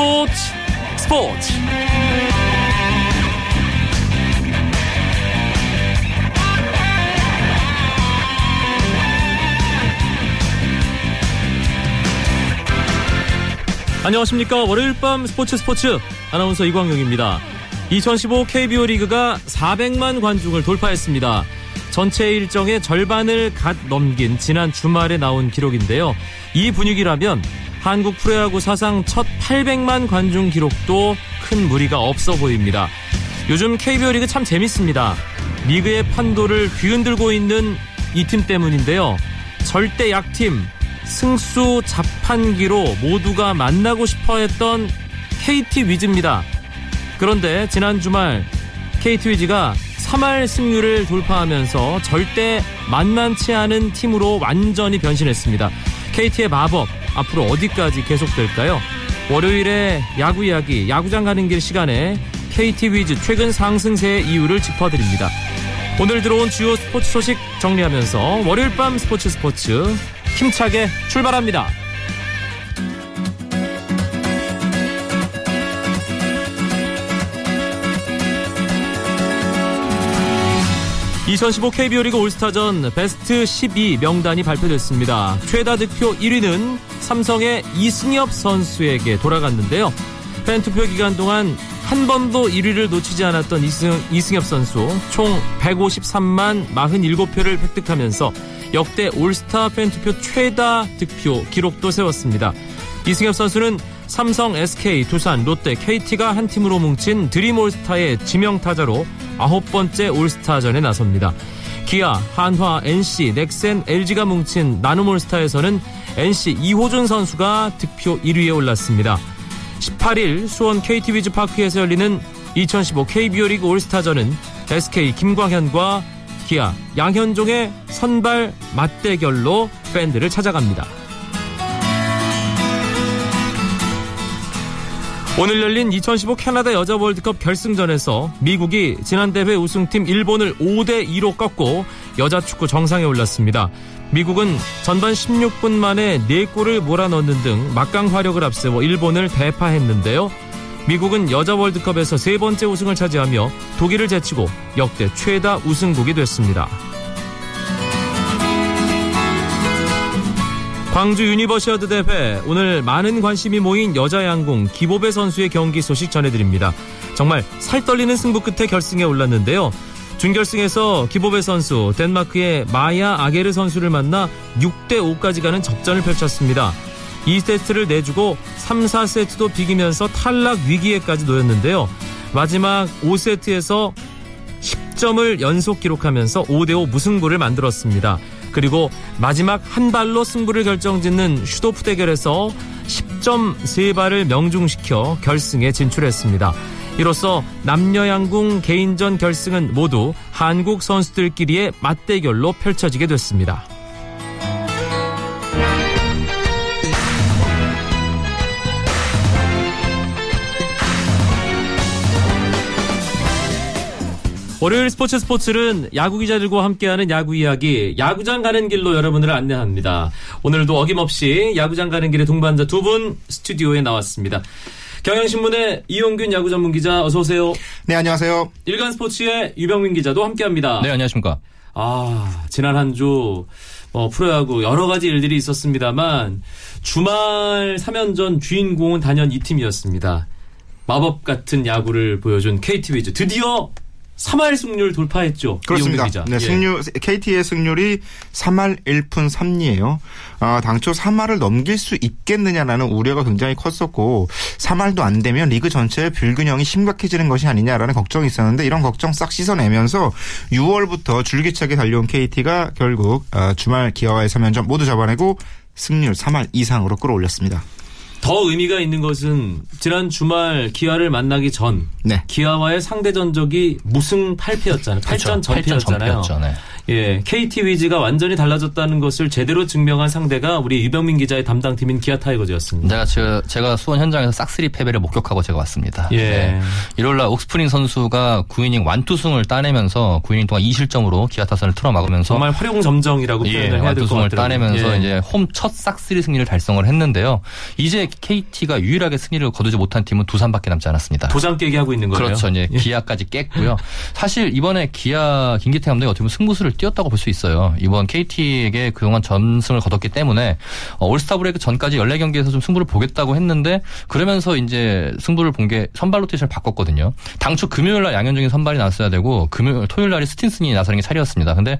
스포츠 스포츠. 안녕하십니까. 월요일 밤 스포츠 스포츠. 아나운서 이광용입니다. 2015 KBO 리그가 400만 관중을 돌파했습니다. 전체 일정의 절반을 갓 넘긴 지난 주말에 나온 기록인데요. 이 분위기라면 한국 프로야구 사상 첫 800만 관중 기록도 큰 무리가 없어 보입니다. 요즘 KBO 리그 참 재밌습니다. 리그의 판도를 뒤흔들고 있는 이 팀 때문인데요. 절대 약팀, 승수 자판기로 모두가 만나고 싶어 했던 KT 위즈입니다. 그런데 지난 주말 KT 위즈가 3할 승률을 돌파하면서 절대 만만치 않은 팀으로 완전히 변신했습니다. KT의 마법 앞으로 어디까지 계속될까요? 월요일에 야구 이야기, 야구장 가는 길 시간에 KT 위즈 최근 상승세의 이유를 짚어드립니다. 오늘 들어온 주요 스포츠 소식 정리하면서 월요일 밤 스포츠 스포츠 힘차게 출발합니다. 2015 KBO 리그 올스타전 베스트 12 명단이 발표됐습니다. 최다 득표 1위는 삼성의 이승엽 선수에게 돌아갔는데요. 팬 투표 기간 동안 한 번도 1위를 놓치지 않았던 이승, 이승엽 선수 총 153만 47표를 획득하면서 역대 올스타 팬 투표 최다 득표 기록도 세웠습니다. 이승엽 선수는 삼성, SK, 두산, 롯데, KT가 한 팀으로 뭉친 드림 올스타의 지명타자로 아홉 번째 올스타전에 나섭니다. 기아, 한화, NC, 넥센, LG가 뭉친 나눔 올스타에서는 NC 이호준 선수가 득표 1위에 올랐습니다. 18일 수원 KT 위즈 파크에서 열리는 2015 KBO 리그 올스타전은 SK 김광현과 기아 양현종의 선발 맞대결로 팬들을 찾아갑니다. 오늘 열린 2015 캐나다 여자 월드컵 결승전에서 미국이 지난 대회 우승팀 일본을 5대 2로 꺾고 여자 축구 정상에 올랐습니다. 미국은 전반 16분 만에 4골을 몰아넣는 등 막강 화력을 앞세워 일본을 대파했는데요. 미국은 여자 월드컵에서 세 번째 우승을 차지하며 독일을 제치고 역대 최다 우승국이 됐습니다. 광주 유니버시아드 대회 오늘 많은 관심이 모인 여자 양궁 기보배 선수의 경기 소식 전해드립니다. 정말 살 떨리는 승부 끝에 결승에 올랐는데요. 준결승에서 기보배 선수 덴마크의 마야 아게르 선수를 만나 6대 5까지 가는 접전을 펼쳤습니다. 2세트를 내주고 3, 4세트도 비기면서 탈락 위기에까지 놓였는데요. 마지막 5세트에서 10점을 연속 기록하면서 5대5 무승부를 만들었습니다. 그리고 마지막 한 발로 승부를 결정짓는 슈도프 대결에서 10점 3발을 명중시켜 결승에 진출했습니다. 이로써 남녀 양궁 개인전 결승은 모두 한국 선수들끼리의 맞대결로 펼쳐지게 됐습니다. 월요일 스포츠 스포츠는 야구 기자들과 함께하는 야구 이야기, 야구장 가는 길로 여러분을 안내합니다. 오늘도 어김없이 야구장 가는 길의 동반자 두 분 스튜디오에 나왔습니다. 경향신문의 이용균 야구 전문 기자 어서 오세요. 네, 안녕하세요. 일간 스포츠의 유병민 기자도 함께합니다. 네, 안녕하십니까. 아, 지난 한주 어, 프로야구 여러 가지 일들이 있었습니다만 주말 3연전 주인공은 단연 이 팀이었습니다. 마법 같은 야구를 보여준 KT 위즈 드디어 3할 승률 돌파했죠. 그렇습니다. 네, 승률 예. KT의 승률이 3할 1푼 3리예요. 어, 당초 3할을 넘길 수 있겠느냐라는 우려가 굉장히 컸었고 3할도 안 되면 리그 전체의 불균형이 심각해지는 것이 아니냐라는 걱정이 있었는데 이런 걱정 싹 씻어내면서 6월부터 줄기차게 달려온 KT가 결국 어, 주말 기아와의 3연전 모두 잡아내고 승률 3할 이상으로 끌어올렸습니다. 더 의미가 있는 것은 지난 주말 기아를 만나기 전 네. 기아와의 상대 전적이 무승 8패였잖아요. 8전 전패였잖아요. 네. 예, KT 위즈가 완전히 달라졌다는 것을 제대로 증명한 상대가 우리 유병민 기자의 담당 팀인 기아 타이거즈였습니다. 제가, 제가 수원 현장에서 싹쓸이 패배를 목격하고 제가 왔습니다. 예. 네. 일요일 날 옥스프링 선수가 9이닝 완투승을 따내면서 9이닝 동안 2실점으로 기아 타선을 틀어막으면서 정말 화룡점정이라고 예, 표현을 예, 해야 될 것 같아요. 따내면서 예. 이제 홈 첫 싹쓸이 승리를 달성을 했는데요. 이제 KT가 유일하게 승리를 거두지 못한 팀은 두산밖에 남지 않았습니다. 도장 깨기 하고 있는 거예요. 그렇죠. 이제 예. 기아까지 깼고요. 사실 이번에 기아 김기태 감독이 어떻게 보면 승부수를 띄웠다고 볼 수 있어요. 이번 KT에게 그동안 전승을 거뒀기 때문에 어, 올스타 브레이크 전까지 14경기에서 좀 승부를 보겠다고 했는데 그러면서 이제 승부를 본 게 선발 로테이션을 바꿨거든요. 당초 금요일 날 양현종이 선발이 나왔어야 되고 금요일 토요일 날이 스틴슨이 나서는 게 차례였습니다. 근데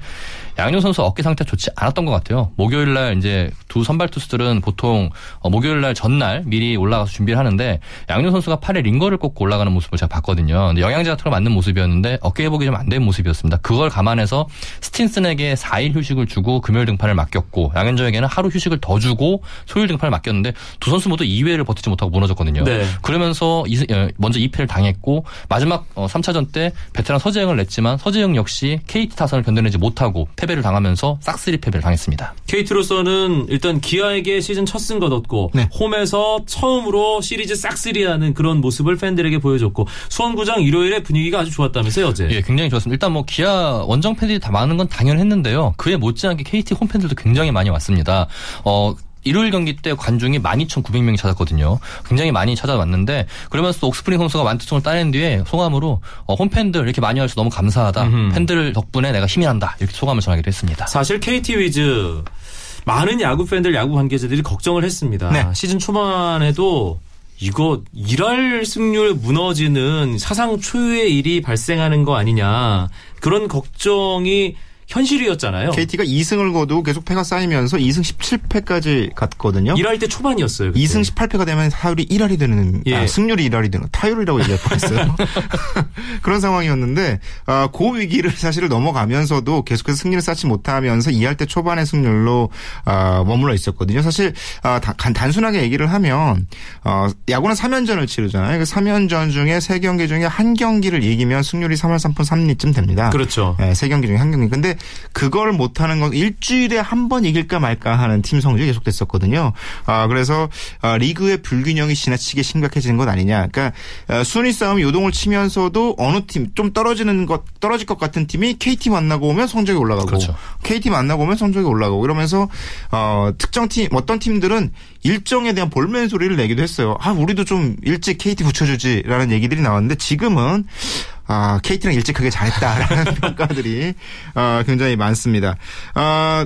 양현종 선수 어깨 상태 가 좋지 않았던 것 같아요. 목요일 날 이제 두 선발 투수들은 보통 어, 목요일 날 전날 미리 올라가서 준비를 하는데 양현종 선수가 팔에 링거를 꽂고 올라가는 모습을 제가 봤거든요. 영양제가 틀어 맞는 모습이었는데 어깨 회복이 좀 안 된 모습이었습니다. 그걸 감안해서 스틴슨에게 4일 휴식을 주고 금요일 등판을 맡겼고 양현종에게는 하루 휴식을 더 주고 토요일 등판을 맡겼는데 두 선수 모두 2회를 버티지 못하고 무너졌거든요. 네. 그러면서 이- 어, 먼저 2패를 당했고 마지막 3차전 때 베테랑 서재영을 냈지만 서재영 역시 KT 타선을 견뎌내지 못하고 패배를 당하면서 싹쓸이 패배를 당했습니다. KT로서는 일단 기아에게 시즌 첫 승 거뒀고 네. 홈에서 처음으로 시리즈 싹쓸이하는 그런 모습을 팬들에게 보여줬고 수원구장 일요일에 분위기가 아주 좋았다면서요 어제. 예, 굉장히 좋았습니다. 일단 뭐 기아 원정 팬들이 다 많은 건 당연했는데요. 그에 못지않게 KT 홈 팬들도 굉장히 많이 왔습니다. 어 일요일 경기 때 관중이 12,900명이 찾았거든요. 굉장히 많이 찾아왔는데 그러면서 또 옥스프링 선수가 완투승을 따낸 뒤에 소감으로 어, 홈팬들 이렇게 많이 와주셔서 너무 감사하다. 음흠. 팬들 덕분에 내가 힘이 난다. 이렇게 소감을 전하기도 했습니다. 사실 KT 위즈 많은 야구 팬들, 야구 관계자들이 걱정을 했습니다. 네. 시즌 초반에도 이거 일할 승률 무너지는 사상 초유의 일이 발생하는 거 아니냐 그런 걱정이 현실이었잖아요. KT가 2승을 거두고 계속 패가 쌓이면서 2승 17패까지 갔거든요. 일할 때 초반이었어요. 그때. 2승 18패가 되면 타율이 1할이 되는 예. 아, 승률이 1할이 되는 타율이라고 얘기할 뻔했어요. 그런 상황이었는데 아, 그 위기를 사실을 넘어가면서도 계속해서 승리를 쌓지 못하면서 2할 때 초반의 승률로 아, 머물러 있었거든요. 사실 아, 다- 간- 단순하게 얘기를 하면 어, 야구는 3연전을 치르잖아요. 그 3연전 중에 3경기 중에 한 경기를 이기면 승률이 3할 3푼 3리쯤 됩니다. 그렇죠. 네, 세 경기 중에 한 경기. 근데 그걸 못하는 건 일주일에 한 번 이길까 말까 하는 팀 성적이 계속됐었거든요. 아, 그래서 아, 리그의 불균형이 지나치게 심각해지는 것 아니냐. 그러니까 아, 순위 싸움 요동을 치면서도 어느 팀 좀 떨어지는 것 떨어질 것 같은 팀이 KT 만나고 오면 성적이 올라가고 그렇죠. KT 만나고 오면 성적이 올라가고 이러면서 어, 특정 팀 어떤 팀들은 일정에 대한 볼멘 소리를 내기도 했어요. 아, 우리도 좀 일찍 KT 붙여주지라는 얘기들이 나왔는데 지금은 아, KT랑 일찍 하게 잘했다라는 평가들이 어, 굉장히 많습니다. 어,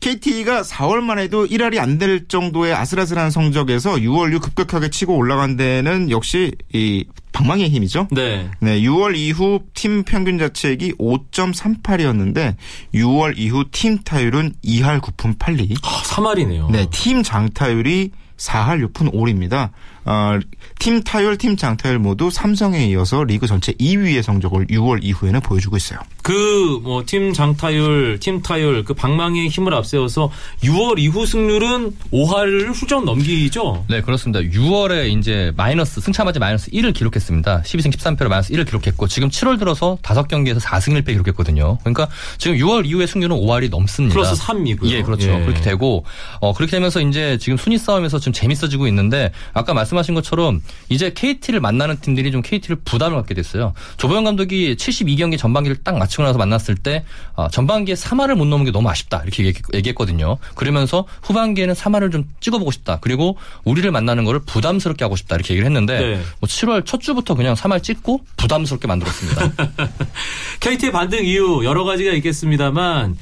KT가 4월만 해도 1할이 안 될 정도의 아슬아슬한 성적에서 6월 이후 급격하게 치고 올라간 데는 역시 이 방망이의 힘이죠. 네. 네, 6월 이후 팀 평균 자책이 5.38이었는데 6월 이후 팀 타율은 2할 9푼 8리. 아, 3할이네요. 네, 팀 장타율이 4할 6푼 5리입니다. 어, 팀 타율, 팀 장타율 모두 삼성에 이어서 리그 전체 2위의 성적을 6월 이후에는 보여주고 있어요. 그 뭐 팀 장타율, 팀 타율, 그 방망이의 힘을 앞세워서 6월 이후 승률은 5할을 훌쩍 넘기죠. 네, 그렇습니다. 6월에 이제 마이너스, 승차맞이 마이너스 1을 기록했습니다. 12승 13패로 마이너스 1을 기록했고, 지금 7월 들어서 5경기에서 4승 1패 기록했거든요. 그러니까 지금 6월 이후의 승률은 5할이 넘습니다. 플러스 3이고요. 예, 그렇죠. 그렇게 되고, 어, 그렇게 되면서 이제 지금 순위 싸움에서 좀 재밌어지고 있는데, 아까 말씀 하신 것처럼 이제 KT를 만나는 팀들이 좀 KT를 부담을 갖게 됐어요. 조보영 감독이 72경기 전반기를 딱 마치고 나서 만났을 때, 어, 전반기에 3할을 못 넘은 게 너무 아쉽다. 이렇게 얘기- 얘기했거든요. 그러면서 후반기에는 3할을 좀 찍어보고 싶다. 그리고 우리를 만나는 거를 부담스럽게 하고 싶다. 이렇게 얘기를 했는데, 네. 뭐 7월 첫 주부터 그냥 3할 찍고 부담스럽게 만들었습니다. KT의 반등 이유 여러 가지가 있겠습니다만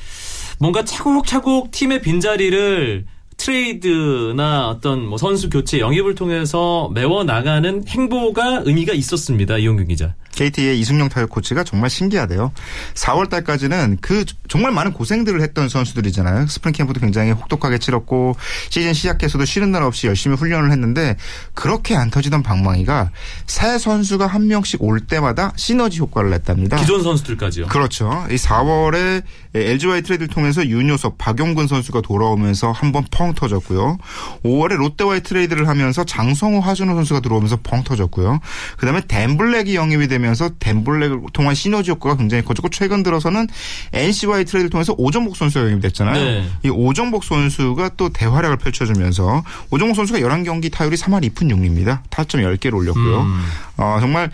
뭔가 차곡차곡 팀의 빈자리를 트레이드나 어떤 뭐 선수 교체 영입을 통해서 메워 나가는 행보가 의미가 있었습니다. 이용균 기자. KT의 이숭용 타격 코치가 정말 신기하대요. 4월 달까지는 그 정말 많은 고생들을 했던 선수들이잖아요. 스프링 캠프도 굉장히 혹독하게 치렀고 시즌 시작해서도 쉬는 날 없이 열심히 훈련을 했는데 그렇게 안 터지던 방망이가 새 선수가 한 명씩 올 때마다 시너지 효과를 냈답니다. 기존 선수들까지요. 그렇죠. 이 4월에 LG와의 트레이드를 통해서 윤요섭, 박용근 선수가 돌아오면서 한 번 펑 터졌고요. 5월에 롯데와의 트레이드를 하면서 장성호, 하준호 선수가 들어오면서 펑 터졌고요. 그다음에 댄블랙이 영입이 되면 서 댄블랙을 통한 시너지 효과가 굉장히 커졌고 최근 들어서는 NC와의 트레이드를 통해서 오정복 선수가 영입이 됐잖아요. 네. 이 오정복 선수가 또 대활약을 펼쳐주면서 오정복 선수가 11경기 타율이 3할 2푼 6리입니다. 타점 10개를 올렸고요. 음. 어, 정말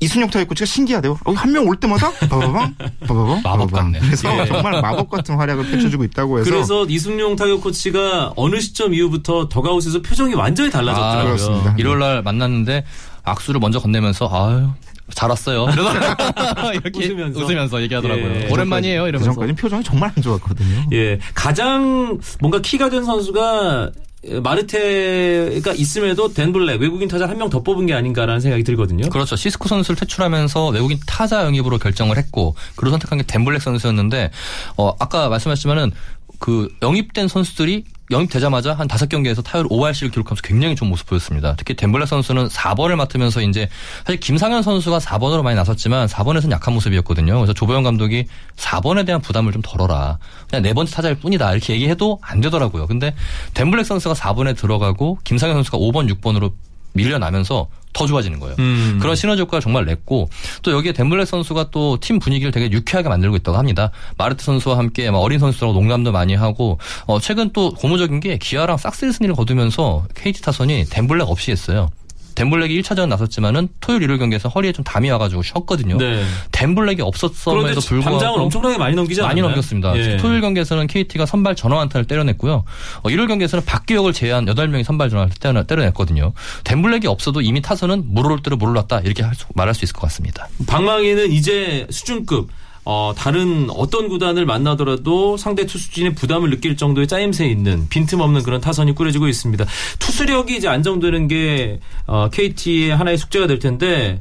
이숭용 타격 코치가 신기하대요. 어, 한명 올 때마다 빠바방 빠바방 마법. 같네. 그래서 예. 정말 마법 같은 활약을 펼쳐주고 있다고 해서 그래서 이숭용 타격 코치가 어느 시점 이후부터 더그아웃에서 표정이 완전히 달라졌더라고요. 아, 그렇습니다. 일요일 날 만났는데 악수를 먼저 건네면서 아유 잘 왔어요. 이러더라고요. 이렇게 웃으면서. 웃으면서, 얘기하더라고요. 예. 오랜만이에요. 그 이러면서. 전까지는 표정이 정말 안 좋았거든요. 예, 가장 뭔가 키가 된 선수가 마르테가 있음에도 덴블랙 외국인 타자 한 명 더 뽑은 게 아닌가라는 생각이 들거든요. 그렇죠. 시스코 선수를 퇴출하면서 외국인 타자 영입으로 결정을 했고 그로 선택한 게 덴블랙 선수였는데 어 아까 말씀하셨지만은 그 영입된 선수들이 영입되자마자 한 다섯 경기에서 타율 5할씩을 기록하면서 굉장히 좋은 모습 보였습니다. 특히 덴블랙 선수는 4번을 맡으면서 이제 사실 김상현 선수가 4번으로 많이 나섰지만 4번에서는 약한 모습이었거든요. 그래서 조보영 감독이 4번에 대한 부담을 좀 덜어라. 그냥 네 번째 타자일 뿐이다. 이렇게 얘기해도 안 되더라고요. 근데 덴블랙 선수가 4번에 들어가고 김상현 선수가 5번, 6번으로 밀려나면서 더 좋아지는 거예요. 음. 그런 시너지 효과를 정말 냈고 또 여기에 덴블랙 선수가 또 팀 분위기를 되게 유쾌하게 만들고 있다고 합니다. 마르트 선수와 함께 막 어린 선수들하고 농담도 많이 하고 어 최근 또 고무적인 게 기아랑 싹쓸이 승리를 거두면서 KT 타선이 덴블랙 없이 했어요. 덴블랙이 1차전 나섰지만은 토요일 일요일 경기에서 허리에 좀 담이 와가지고 쉬었거든요. 네. 덴블랙이 없었음에도 불구하고 당장을 엄청나게 많이 넘기지 많이 않았나요? 넘겼습니다. 예. 토요일 경기에서는 KT가 선발 전원 안타를 때려냈고요. 어, 일요일 경기에서는 박기혁을 제외한 8명이 선발 전원 안타를 때려냈거든요. 덴블랙이 없어도 이미 타선은 물을 대로 물을 놨다 이렇게 할 수- 말할 수 있을 것 같습니다. 방망이는 이제 수준급 어, 다른 어떤 구단을 만나더라도 상대 투수진의 부담을 느낄 정도의 짜임새 있는 빈틈없는 그런 타선이 꾸려지고 있습니다. 투수력이 이제 안정되는 게 어, KT의 하나의 숙제가 될 텐데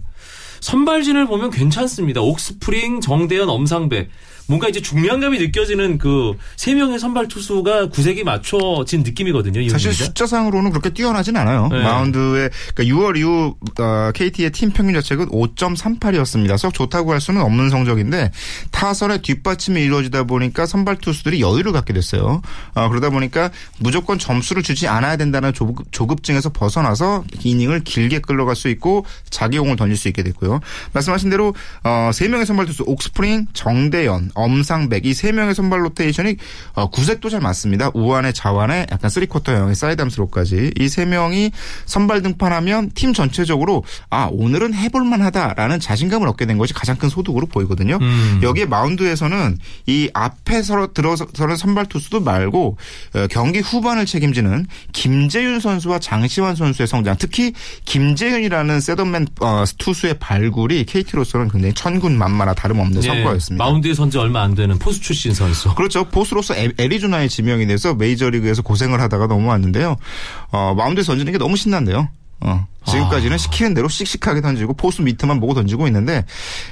선발진을 보면 괜찮습니다. 옥스프링, 정대현, 엄상백. 뭔가 이제 중량감이 느껴지는 그 세 명의 선발 투수가 구색이 맞춰진 느낌이거든요. 사실. 숫자상으로는 그렇게 뛰어나진 않아요. 네. 마운드에 그러니까 6월 이후 어, KT의 팀 평균 자책은 5.38이었습니다. 썩 좋다고 할 수는 없는 성적인데 타선의 뒷받침이 이루어지다 보니까 선발 투수들이 여유를 갖게 됐어요. 어, 그러다 보니까 무조건 점수를 주지 않아야 된다는 조급, 조급증에서 벗어나서 이닝을 길게 끌어갈 수 있고 자기 공을 던질 수 있게 됐고요. 말씀하신 대로 어, 세 명의 선발 투수 옥스프링, 정대현, 엄상백 이 세 명의 선발 로테이션이 어, 구색도 잘 맞습니다. 우한의 자완의 약간 쓰리쿼터형의 사이담스로까지 이 세 명이 선발 등판하면 팀 전체적으로 아 오늘은 해볼만하다라는 자신감을 얻게 된 것이 가장 큰 소득으로 보이거든요. 음. 여기에 마운드에서는 이 앞에 서 들어서는 선발 투수도 말고 어, 경기 후반을 책임지는 김재윤 선수와 장시환 선수의 성장, 특히 김재윤이라는 setup man 어, 투수의 발굴이 KT로서는 굉장히 천군만마나 다름없는 예, 성과였습니다. 마운드에 선지 얼마 안 되는 포수 출신 선수. 그렇죠. 포수로서 애- 애리조나에 지명이 돼서 메이저리그에서 고생을 하다가 넘어왔는데요. 어, 마운드에 던지는 게 너무 신난대요. 어, 지금까지는 시키는 대로 씩씩하게 던지고 포수 미트만 보고 던지고 있는데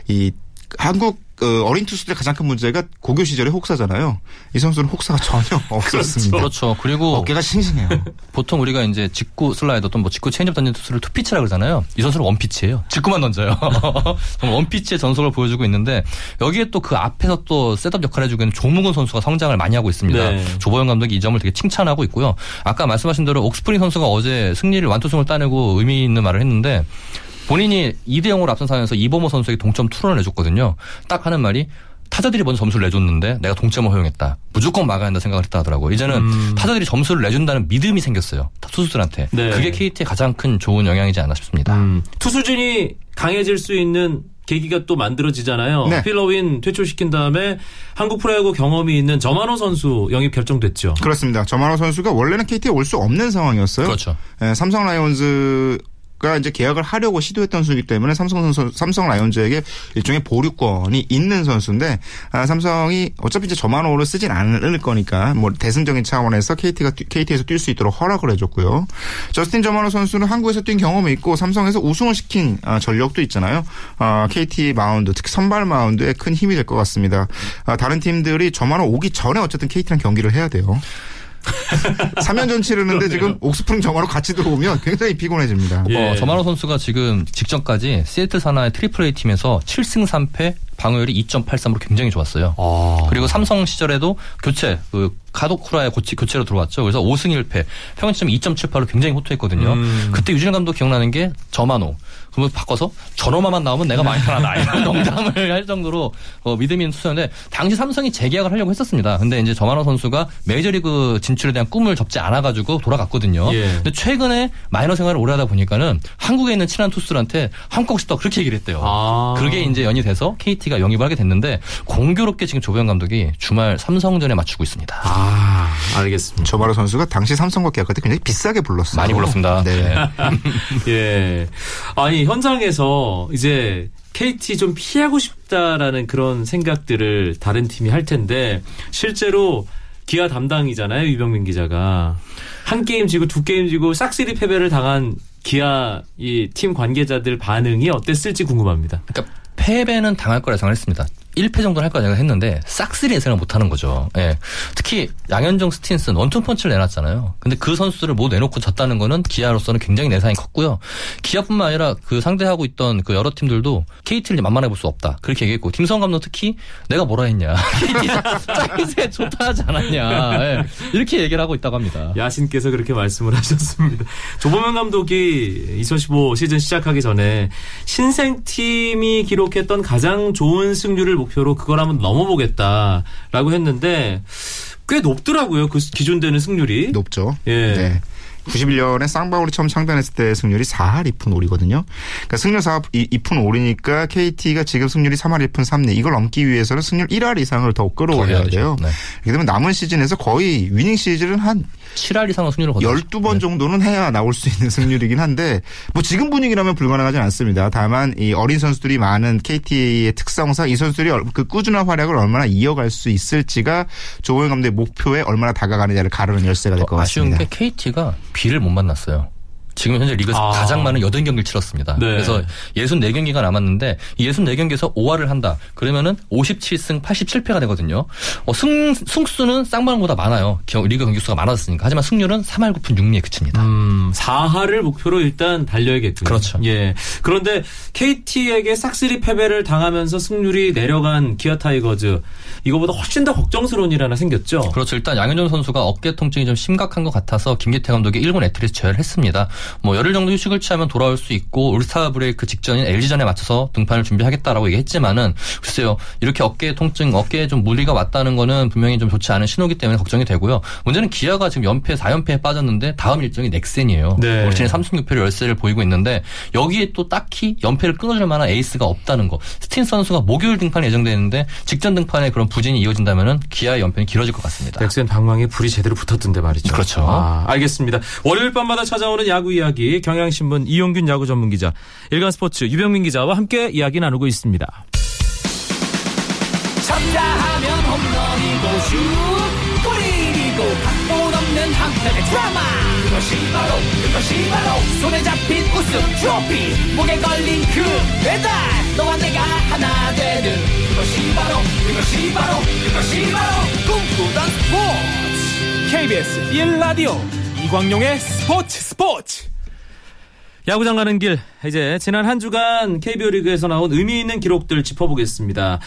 이 한국 어, 어린 투수들의 가장 큰 문제가 고교 시절에 혹사잖아요. 이 선수는 혹사가 전혀 없었습니다. 그렇죠. 그리고 어깨가 싱싱해요. 보통 우리가 이제 직구 슬라이더 또는 뭐 직구 체인지업 던지는 투수를 two pitch라 그러잖아요. 이 선수는 one pitch예요. 직구만 던져요. 정말 one pitch의 정석을 보여주고 있는데 여기에 또 그 앞에서 또 setup 역할을 해주고 있는 조무근 선수가 성장을 많이 하고 있습니다. 네. 조범현 감독이 이 점을 되게 칭찬하고 있고요. 아까 말씀하신 대로 옥스프링 선수가 어제 승리를 완투승을 따내고 의미 있는 말을 했는데 본인이 2대 0으로 앞선 상황에서 이범호 선수에게 동점 투런을 내줬거든요. 딱 하는 말이 타자들이 먼저 점수를 내줬는데 내가 동점을 허용했다. 무조건 막아야 한다 생각을 했다 하더라고요. 이제는 음. 타자들이 점수를 내준다는 믿음이 생겼어요. 투수들한테. 네. 그게 KT의 가장 큰 좋은 영향이지 않나 싶습니다. 음, 투수진이 강해질 수 있는 계기가 또 만들어지잖아요. 네. 필러윈 퇴출시킨 다음에 한국 프로야구 경험이 있는 저만호 선수 영입 결정됐죠. 그렇습니다. 저만호 선수가 원래는 KT에 올 수 없는 상황이었어요. 그렇죠. 예, 삼성 라이온즈 가 이제 계약을 하려고 시도했던 선수이기 때문에 삼성 선수, 삼성 라이온즈에게 일종의 보류권이 있는 선수인데 아, 삼성이 어차피 이제 저마노를 쓰진 않을 거니까 뭐 대승적인 차원에서 KT가 KT에서 뛸 수 있도록 허락을 해줬고요. 저스틴 저마노 선수는 한국에서 뛴 경험이 있고 삼성에서 우승을 시킨 아, 전력도 있잖아요. 아, KT 마운드 특히 선발 마운드에 큰 힘이 될 것 같습니다. 아, 다른 팀들이 저마노 오기 전에 어쨌든 KT랑 경기를 해야 돼요. 3연전 치르는데 지금 옥스프링 정화로 같이 들어오면 굉장히 피곤해집니다. 예. 어, 저만호 선수가 지금 직전까지 시애틀 사나의 트리플 A 팀에서 7승 3패 방어율이 2.83으로 굉장히 좋았어요. 아. 그리고 삼성 시절에도 교체 그 가도쿠라의 고치, 교체로 들어왔죠. 그래서 5승 1패, 평균점 2.78로 굉장히 호투했거든요. 음. 그때 유진 감독 기억나는 게 저만호. 그러면 바꿔서 저놈만 나오면 내가 많이 편하다 이런 농담을 할 정도로 어, 믿음이 있는 투수였는데 당시 삼성이 재계약을 하려고 했었습니다. 근데 이제 저만호 선수가 메이저리그 진출에 대한 꿈을 접지 않아가지고 돌아갔거든요. 예. 근데 최근에 마이너 생활을 오래 하다 보니까는 한국에 있는 친한 투수들한테 한국 싶다 그렇게 얘기를 했대요. 아. 그게 이제 연이 돼서 KT가 영입을 하게 됐는데 공교롭게 지금 조병 감독이 주말 삼성전에 맞추고 있습니다. 아, 알겠습니다. 조마로 선수가 당시 삼성과 계약할 때 굉장히 비싸게 불렀어요. 많이 불렀습니다. 네. 예. 아니, 현장에서 이제 KT 좀 피하고 싶다라는 그런 생각들을 다른 팀이 할 텐데, 실제로 기아 담당이잖아요, 유병민 기자가. 한 게임 지고 두 게임 지고 싹쓸이 패배를 당한 기아 이 팀 관계자들 반응이 어땠을지 궁금합니다. 그러니까 패배는 당할 거라 예상을 했습니다. 1패 정도는 할 거라 생각했는데 싹쓸이 예상을 못 하는 거죠. 예. 특히 양현종 스틴슨 원투 펀치를 내놨잖아요. 근데 그 선수들을 못 내놓고 졌다는 거는 기아로서는 굉장히 내상이 컸고요. 기아뿐만 아니라 그 상대하고 있던 그 여러 팀들도 KT를 만만해 볼 수 없다. 그렇게 얘기했고 김성 감독 특히 내가 뭐라 했냐. KT 짜임새 좋다 하지 않았냐. 예. 이렇게 얘기를 하고 있다고 합니다. 야신께서 그렇게 말씀을 하셨습니다. 조범현 감독이 2015 시즌 시작하기 전에 신생팀이 기록했던 가장 좋은 승률을 목 표로 그걸 한번 넘어보겠다라고 했는데 꽤 높더라고요. 그 기준되는 승률이. 높죠. 예. 네. 91년에 쌍방울이 처음 창단했을 때 승률이 4할 2푼 5리거든요. 그러니까 승률 4할 2푼 5리니까 KT가 지금 승률이 3할 1푼 3리 이걸 넘기 위해서는 승률 1할 이상을 더 끌어올려야 돼요. 네. 그렇게 되면 남은 시즌에서 거의 위닝 시즌은 한 7할 이상의 승률을 거뒀죠. 12번 정도는 해야 나올 수 있는 승률이긴 한데 뭐 지금 분위기라면 불가능하진 않습니다. 다만 이 어린 선수들이 많은 KT의 특성상 이 선수들이 얼- 그 꾸준한 활약을 얼마나 이어갈 수 있을지가 조호영 감독의 목표에 얼마나 다가가느냐를 가르는 열쇠가 될것 어, 아쉬운 같습니다. 게 KT가 비를 못 만났어요. 지금 현재 리그에서 아. 가장 많은 80경기를 치렀습니다. 네. 그래서 64경기가 남았는데 이 64경기에서 5할을 한다. 그러면은 57승 87패가 되거든요. 어, 승, 승수는 쌍방울보다 많아요. 겨- 리그 경기 수가 많았으니까. 하지만 승률은 3할 9푼 6리에 그칩니다. 음, 4할을 목표로 일단 달려야겠군요. 그렇죠. 예. 그런데 KT에게 싹쓸이 패배를 당하면서 승률이 내려간 기아 타이거즈 이거보다 훨씬 더 걱정스러운 일 하나 생겼죠. 그렇죠. 일단 양현종 선수가 어깨 통증이 좀 심각한 것 같아서 김기태 감독이 일군 엔트리에서 제외를 했습니다. 뭐 열흘 정도 휴식을 취하면 돌아올 수 있고 올스타 브레이크 직전인 LG전에 맞춰서 등판을 준비하겠다라고 얘기했지만은 글쎄요. 이렇게 어깨 통증, 어깨에 좀 무리가 왔다는 거는 분명히 좀 좋지 않은 신호기 때문에 걱정이 되고요. 문제는 기아가 지금 연패 4연패에 빠졌는데 다음 일정이 넥센이에요. 네. 올 시즌 3승 6패를 열세를 보이고 있는데 여기에 또 딱히 연패를 끊어줄 만한 에이스가 없다는 거. 스틴 선수가 목요일 등판이 예정돼 있는데 직전 등판에 그런 부진이 이어진다면은 기아의 연패는 길어질 것 같습니다. 넥센 방망이에 불이 제대로 붙었던데 말이죠. 그렇죠. 아, 알겠습니다. 월요일 밤마다 찾아오는 야구 이야기 경향신문 이용균 야구 전문 기자, 일간 스포츠 유병민 기자와 함께 이야기 나누고 있습니다. 쳤다 하면 홈런이고 슛 골이고 각본 없는 한편의 드라마. 그것이 바로 그것이 바로 손에 잡힌 우승 트로피. 목에 걸린 그 배달 너와 내가 하나 되는. 그것이 바로 그것이 바로 그것이 바로 꿈꾸던 스포츠. KBS 1라디오 이광용의 스포츠 스포츠 야구장 가는 길 이제 지난 한 주간 KBO 리그에서 나온 의미 있는 기록들 짚어보겠습니다.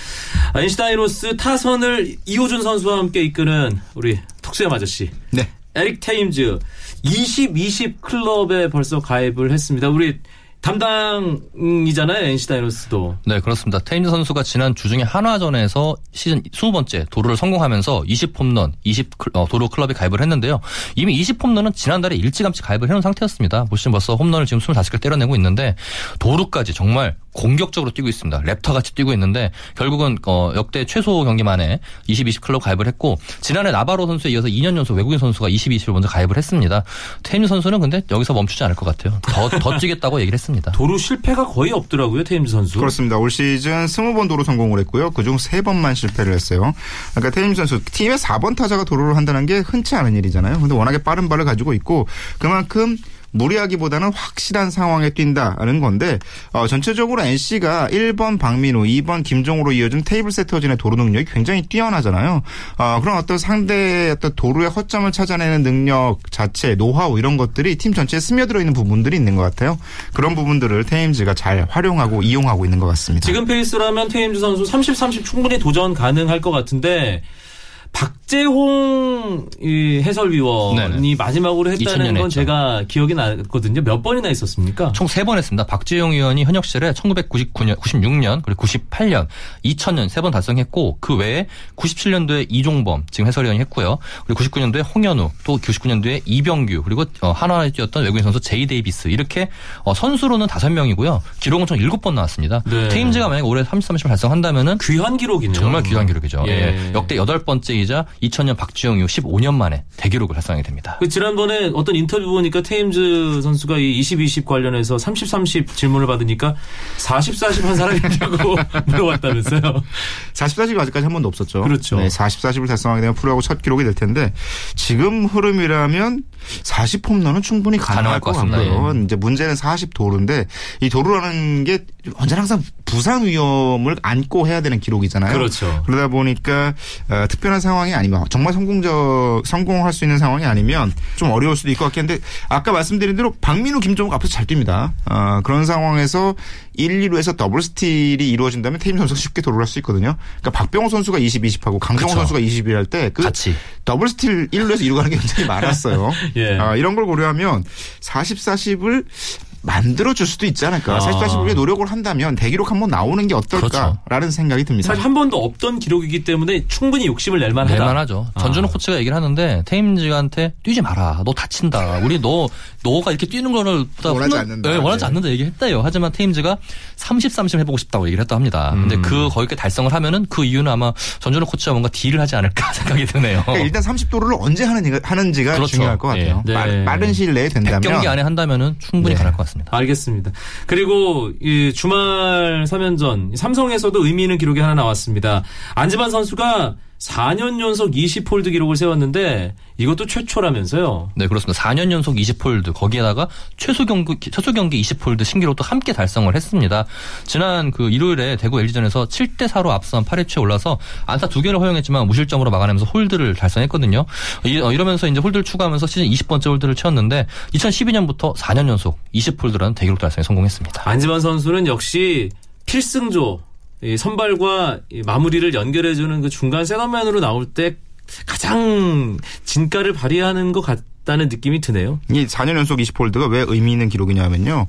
인시다이노스 타선을 이호준 선수와 함께 이끄는 우리 톡수염 아저씨 네. 에릭 테임즈 20, 20 클럽에 벌써 가입을 했습니다. 우리 담당이잖아요 NC 다이노스도. 네, 그렇습니다. 테임즈 선수가 지난 주중에 한화전에서 시즌 20번째 도루를 성공하면서 20홈런, 20 클- 어, 도루 클럽에 가입을 했는데요. 이미 20홈런은 지난달에 일찌감치 가입을 해놓은 상태였습니다. 보시면 벌써 홈런을 지금 25개 때려내고 있는데 도루까지 정말 공격적으로 뛰고 있습니다. 랩터 같이 뛰고 있는데 결국은 어, 역대 최소 경기 만에 20, 20 클럽 가입을 했고 지난해 나바로 선수에 이어서 2년 연속 외국인 선수가 20, 20을 먼저 가입을 했습니다. 테임즈 선수는 근데 여기서 멈추지 않을 것 같아요. 더, 더 뛰겠다고 얘기를 했습니다. 도루 실패가 거의 없더라고요 테임즈 선수. 그렇습니다. 올 시즌 20번 도루 성공을 했고요. 그중 3번만 실패를 했어요. 그러니까 테임 선수 팀의 4번 타자가 도루를 한다는 게 흔치 않은 일이잖아요. 근데 워낙에 빠른 발을 가지고 있고 그만큼 무리하기보다는 확실한 상황에 뛴다는 건데 어, 전체적으로 NC가 1번 박민우, 2번 김종우로 이어진 테이블 세터진의 도루 능력이 굉장히 뛰어나잖아요. 어, 그런 어떤 상대의 어떤 도루의 허점을 찾아내는 능력 자체, 노하우 이런 것들이 팀 전체에 스며들어 있는 부분들이 있는 것 같아요. 그런 부분들을 테임즈가 잘 활용하고 이용하고 있는 것 같습니다. 지금 페이스라면 테임즈 선수 30, 30 충분히 도전 가능할 것 같은데 박재홍 이 해설위원이 네네. 마지막으로 했다는 2000년에 건 했죠. 제가 기억이 나거든요. 몇 번이나 있었습니까? 총 세 번 했습니다. 박지용 의원이 현역 시절에 1999년, 96년, 그리고 98년, 2000년 세 번 달성했고 그 외에 97년도에 이종범 지금 해설위원이 했고요. 그리고 99년도에 홍현우, 또 99년도에 이병규, 그리고 어, 한화에 뛰었던 외국인 선수 제이 데이비스 이렇게 어, 선수로는 다섯 명이고요. 기록은 총 일곱 번 나왔습니다. 네. 테임즈가 만약 올해 30, 30을 달성한다면은 귀한 기록이네요. 정말 귀한 기록이죠. 예. 예. 역대 여덟 번째 이자 2000년 박재홍 이후 15년 만에 대기록을 달성하게 됩니다. 그 지난번에 어떤 인터뷰 보니까 테임즈 선수가 이 20, 20 관련해서 30, 30 질문을 받으니까 40, 40 한 사람이냐고 물어봤다면서요. 40, 40이 아직까지 한 번도 없었죠. 그렇죠. 네, 40, 40을 달성하게 되면 프로하고 첫 기록이 될 텐데 지금 흐름이라면 40 홈런은 충분히 가능할 가능할 것 것 같습니다. 같고요. 이제 문제는 40 도루인데 이 도루라는 게 언제나 항상 부상 위험을 안고 해야 되는 기록이잖아요. 그렇죠. 그러다 보니까 어, 특별한 상황 이 아니면 정말 성공적 성공할 수 있는 상황이 아니면 좀 어려울 수도 있을 것 같긴 한데 아까 말씀드린 대로 박민우, 김종호 앞에서 잘 뜁니다. 어, 그런 상황에서 1, 2루에서 더블 스틸이 이루어진다면 테임즈 선수가 쉽게 할수 있거든요. 그러니까 박병호 선수가 20, 20하고 강정호. 선수가 20, 20 할 때 그. 더블 스틸 1루에서 2루 가는 게 굉장히 많았어요. 예. 아, 이런 걸 고려하면 40, 40을 만들어줄 수도 있지 않을까. 아. 40, 40을 위해 노력을 한다면 대기록 한번 나오는 게 어떨까라는 생각이 듭니다. 사실 한 번도 없던 기록이기 때문에 충분히 욕심을 낼 만하다. 낼 만하죠. 전준호 아. 코치가 얘기를 하는데 테임즈한테 뛰지 마라. 너 다친다. 우리 너 너가 이렇게 뛰는 거를 원하지 않는다. 네, 원하지 네. 않는다 얘기했대요. 하지만 테임즈가 30, 30 해보고 싶다고 얘기를 했다 합니다. 근데 음. 그 거기까지 달성을 하면은 그 이유는 아마 전준호 코치가 뭔가 딜을 하지 않을까 생각이 드네요. 그러니까 일단 30도를 언제 하는지가, 하는지가 그렇죠. 중요할 것 같아요. 예. 네. 빠- 빠른 시일 내에 된다면 100경기 안에 한다면은 충분히 네. 가능할 것 같습니다. 알겠습니다. 그리고 이 주말 3연전 삼성에서도 의미 있는 기록이 하나 나왔습니다. 안지만 선수가 4년 연속 20홀드 기록을 세웠는데 이것도 최초라면서요. 네, 그렇습니다. 4년 연속 20홀드, 거기에다가 최소 경기, 최소 경기 20홀드 신기록도 함께 달성을 했습니다. 지난 그 일요일에 대구 LG전에서 7대 4로 앞선 8회초에 올라서 안타 두 개를 허용했지만 무실점으로 막아내면서 홀드를 달성했거든요. 이, 어, 이러면서 이제 홀드를 추가하면서 시즌 20번째 홀드를 채웠는데 2012년부터 4년 연속 20홀드라는 대기록 달성에 성공했습니다. 안지만 선수는 역시 필승조 이 선발과 이 마무리를 연결해주는 그 중간 셋업맨으로 나올 때 가장 진가를 발휘하는 것 같 다는 느낌이 드네요. 이 4년 연속 20홀드가 왜 의미 있는 기록이냐면요.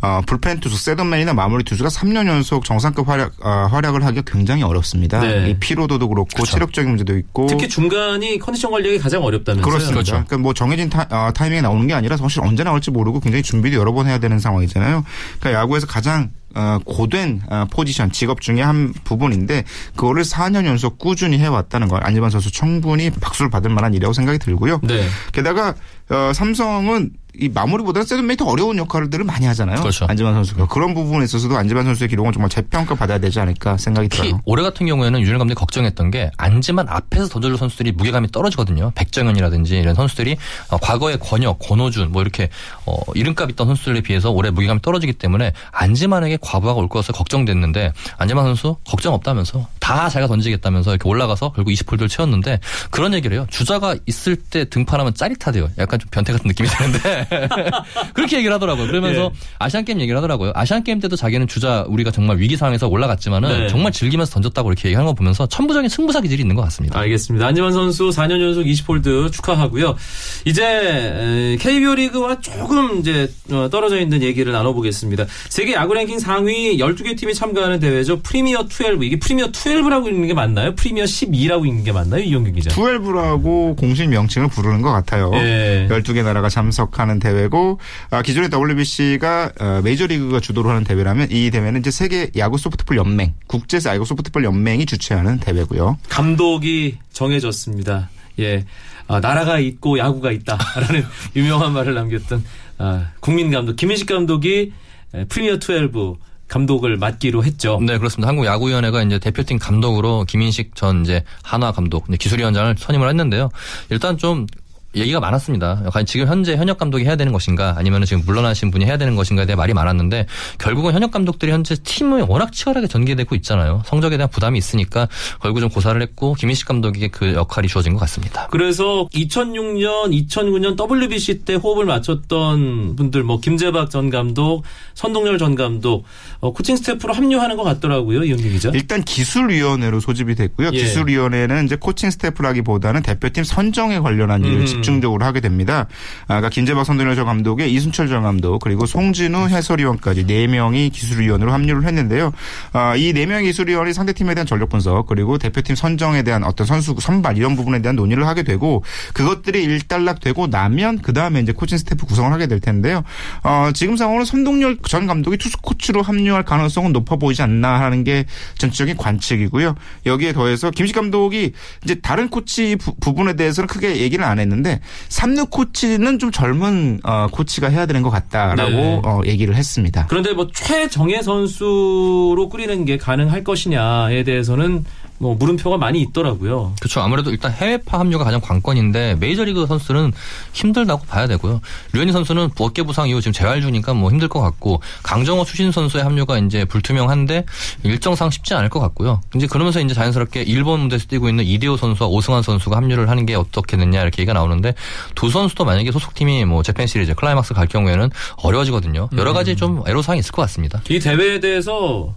어, 불펜 투수, 세던맨이나 마무리 투수가 3년 연속 정상급 활약, 어, 활약을 하기가 굉장히 어렵습니다. 네. 이 피로도도 그렇고 체력적인 문제도 있고 특히 중간이 컨디션 관리하기 가장 어렵다면서요. 그렇습니다. 그렇죠. 그러니까 뭐 정해진 타, 어, 타이밍에 나오는 게 아니라 사실 언제 나올지 모르고 굉장히 준비도 여러 번 해야 되는 상황이잖아요. 그러니까 야구에서 가장 어, 고된 어, 포지션, 직업 중에 한 부분인데 그거를 4년 연속 꾸준히 해왔다는 걸 안지만 선수 충분히 박수를 받을 만한 일이라고 생각이 들고요. 네. 게다가 어, 삼성은 이 마무리보다는 세븐메이 더 어려운 역할들을 많이 하잖아요. 그렇죠. 안지만 선수가 그런 부분에 있어서도 안지만 선수의 기록은 정말 재평가 받아야 되지 않을까 생각이 들어요. 올해 같은 경우에는 유진일 감독이 걱정했던 게 안지만 앞에서 던져줄 선수들이 무게감이 떨어지거든요. 백정현이라든지 이런 선수들이 어, 과거의 권혁, 권호준 뭐 이렇게 어, 이름값 있던 선수들에 비해서 올해 무게감이 떨어지기 때문에 안지만에게 과부하가 올 것을 걱정됐는데 안지만 선수 걱정 없다면서 다 자기가 던지겠다면서 이렇게 올라가서 결국 20홀드를 채웠는데 그런 얘기를 해요. 주자가 있을 때 등판하면 짜릿하대요. 약간 좀 변태 같은 느낌이 드는데 그렇게 얘기를 하더라고요. 그러면서 예. 아시안 게임 얘기를 하더라고요. 아시안 게임 때도 자기는 주자 우리가 정말 위기 상황에서 올라갔지만은 네. 정말 즐기면서 던졌다고 이렇게 얘기하는 거 보면서 천부적인 승부사 기질이 있는 것 같습니다. 알겠습니다. 안지만 선수 4년 연속 20홀드 축하하고요. 이제 KBO 리그와 조금 이제 어, 떨어져 있는 얘기를 나눠보겠습니다. 세계 야구 랭킹 상위 12개 팀이 참가하는 대회죠. 프리미어 12. 이게 프리미어 12라고 있는 게 맞나요? 프리미어 12라고 있는 게 맞나요? 이용균 기자. 12라고 공식 명칭을 부르는 것 같아요. 예. 12개 나라가 참석하는 대회고 아, 기존의 WBC가 어, 메이저리그가 주도로 하는 대회라면 이 대회는 이제 세계 야구 소프트볼 연맹, 국제 야구 소프트볼 연맹이 주최하는 대회고요. 감독이 정해졌습니다. 예. 아, 나라가 있고 야구가 있다라는 유명한 말을 남겼던 아, 국민 감독 김인식 감독이 에, 프리미어 12 감독을 맡기로 했죠. 네, 그렇습니다. 한국 야구위원회가 이제 대표팀 감독으로 김인식 전 이제 한화 감독, 이제 기술위원장을 선임을 했는데요. 일단 좀 얘기가 많았습니다. 과연 지금 현재 현역 감독이 해야 되는 것인가 아니면 지금 물러나신 분이 해야 되는 것인가에 대해 말이 많았는데 결국은 현역 감독들이 현재 팀을 워낙 치열하게 전개되고 있잖아요. 성적에 대한 부담이 있으니까 결국 좀 고사를 했고 김인식 감독에게 그 역할이 주어진 것 같습니다. 그래서 2006년, 2009년 WBC 때 호흡을 맞췄던 분들, 뭐 김재박 전 감독, 선동열 전 감독, 어, 코칭 스태프로 합류하는 것 같더라고요, 이현기 기자. 일단 기술위원회로 소집이 됐고요. 예. 기술위원회는 이제 코칭 스태프라기보다는 대표팀 선정에 관련한 일을 음. 집중적으로 하게 됩니다. 아, 그러니까 김재박 선동열 전 감독의 이순철 전 감독 그리고 송진우 해설위원까지 네 명이 기술위원으로 합류를 했는데요. 아, 이 네 명의 기술위원이 상대팀에 대한 전력 분석 그리고 대표팀 선정에 대한 어떤 선수 선발 이런 부분에 대한 논의를 하게 되고 그것들이 일단락되고 나면 그 다음에 이제 코칭 스태프 구성을 하게 될 텐데요. 어, 지금 상황으로 선동열 전 감독이 투수 코치로 합류할 가능성은 높아 보이지 않나 하는 게 전체적인 관측이고요. 여기에 더해서 김인식 감독이 이제 다른 코치 부, 분에 대해서는 크게 얘기를 안 했는데 삼루 코치는 좀 젊은 어, 코치가 해야 되는 것 같다라고 네. 어, 얘기를 했습니다. 그런데 뭐 최정예 선수로 꾸리는 게 가능할 것이냐에 대해서는 뭐 물음표가 많이 있더라고요. 그렇죠. 아무래도 일단 해외파 합류가 가장 관건인데 메이저리그 선수는 힘들다고 봐야 되고요. 류현희 선수는 어깨 부상 이후 지금 재활 중이니까 뭐 힘들 것 같고 강정호 추신 선수의 합류가 이제 불투명한데 일정상 쉽지 않을 것 같고요. 이제 그러면서 이제 자연스럽게 일본 무대에서 뛰고 있는 이대호 선수와 오승환 선수가 합류를 하는 게 어떻겠느냐 이렇게 얘기가 나오는데 두 선수도 만약에 소속팀이 뭐 재팬 시리즈 클라이막스 갈 경우에는 어려워지거든요. 여러 가지 좀 애로사항이 있을 것 같습니다. 이 대회에 대해서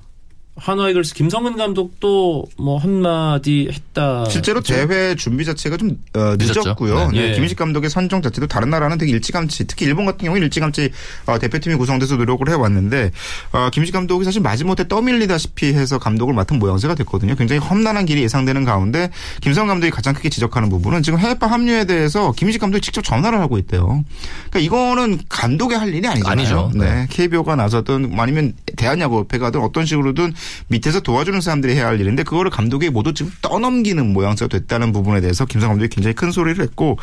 한화 이글스 김성근 감독도 뭐 한마디 했다. 실제로 대회 준비 자체가 좀 어. 늦었고요. 네. 네, 예. 김인식 감독의 선정 자체도 다른 나라는 되게 일찌감치, 특히 일본 같은 경우는 일찌감치 어, 대표팀이 구성돼서 노력을 해왔는데 어, 김인식 감독이 사실 마지못해 떠밀리다시피 해서 감독을 맡은 모양새가 됐거든요. 굉장히 험난한 길이 예상되는 가운데 김성 감독이 가장 크게 지적하는 부분은 지금 해외파 합류에 대해서 김인식 감독이 직접 전화를 하고 있대요. 그러니까 이거는 감독의 할 일이 아니잖아요. 아니죠. 네. 네. KBO가 나서든 아니면 대한야구협회 가든 어떤 식으로든 밑에서 도와주는 사람들이 해야 할 일인데 그거를 감독이 모두 지금 떠넘기는 모양새가 됐다는 부분에 대해서 김성 감독이 굉장히 큰 소리를 했고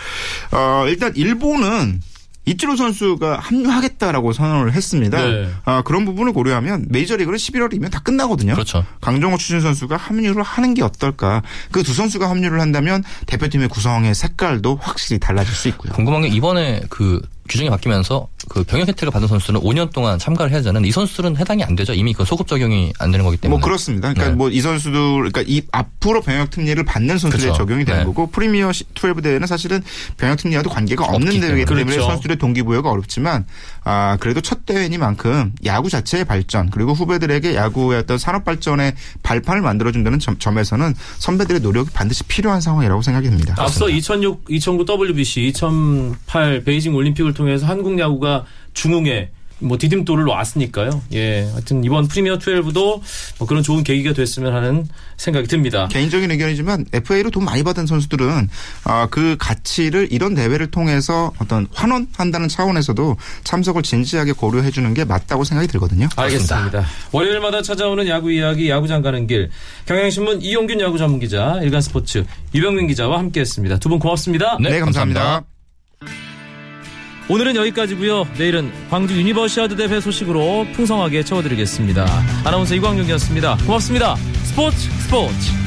어, 일단 일본은 이치로 선수가 합류하겠다라고 선언을 했습니다. 네. 아, 그런 부분을 고려하면 메이저리그는 11월이면 다 끝나거든요. 그렇죠. 강정호 추진 선수가 합류를 하는 게 어떨까? 그 두 선수가 합류를 한다면 대표팀의 구성의 색깔도 확실히 달라질 수 있고요. 궁금한 게 이번에 그 규정이 바뀌면서 그 병역 혜택을 받은 선수는 5년 동안 참가를 해야 되는 이 선수들은 해당이 안 되죠. 이미 그 소급 적용이 안 되는 거기 때문에. 뭐 그렇습니다. 그러니까 네. 뭐이 선수들 그러니까 이 앞으로 병역 특례를 받는 선수들에 그렇죠. 적용이 되는 네. 거고 프리미어 12 대회는 사실은 병역 특례와도 관계가 없는 대회이기 때문에. 때문에 그렇죠. 선수들의 동기부여가 어렵지만 아 그래도 첫 대회니만큼 야구 자체의 발전 그리고 후배들에게 야구의 어떤 산업 발전의 발판을 만들어 준다는 점, 점에서는 선배들의 노력이 반드시 필요한 상황이라고 생각이 듭니다. 앞서 2006, 2009 WBC, 2008 베이징 올림픽을 통해 서 한국 야구가 중흥에 뭐 디딤돌을 놨으니까요. 예, 하여튼 이번 프리미어 12도 뭐 그런 좋은 계기가 됐으면 하는 생각이 듭니다. 개인적인 의견이지만 FA로 돈 많이 받은 선수들은 아, 그 가치를 이런 대회를 통해서 어떤 환원한다는 차원에서도 참석을 진지하게 고려해 주는 게 맞다고 생각이 들거든요. 알겠습니다. 월요일마다 찾아오는 야구 이야기 야구장 가는 길 경향신문 이용균 야구 전문 기자 일간스포츠 유병민 기자와 함께했습니다. 두 분 고맙습니다. 네, 네, 감사합니다. 감사합니다. 오늘은 여기까지고요. 내일은 광주 유니버시아드 대회 소식으로 풍성하게 채워드리겠습니다. 아나운서 이광용이었습니다. 고맙습니다. 스포츠 스포츠.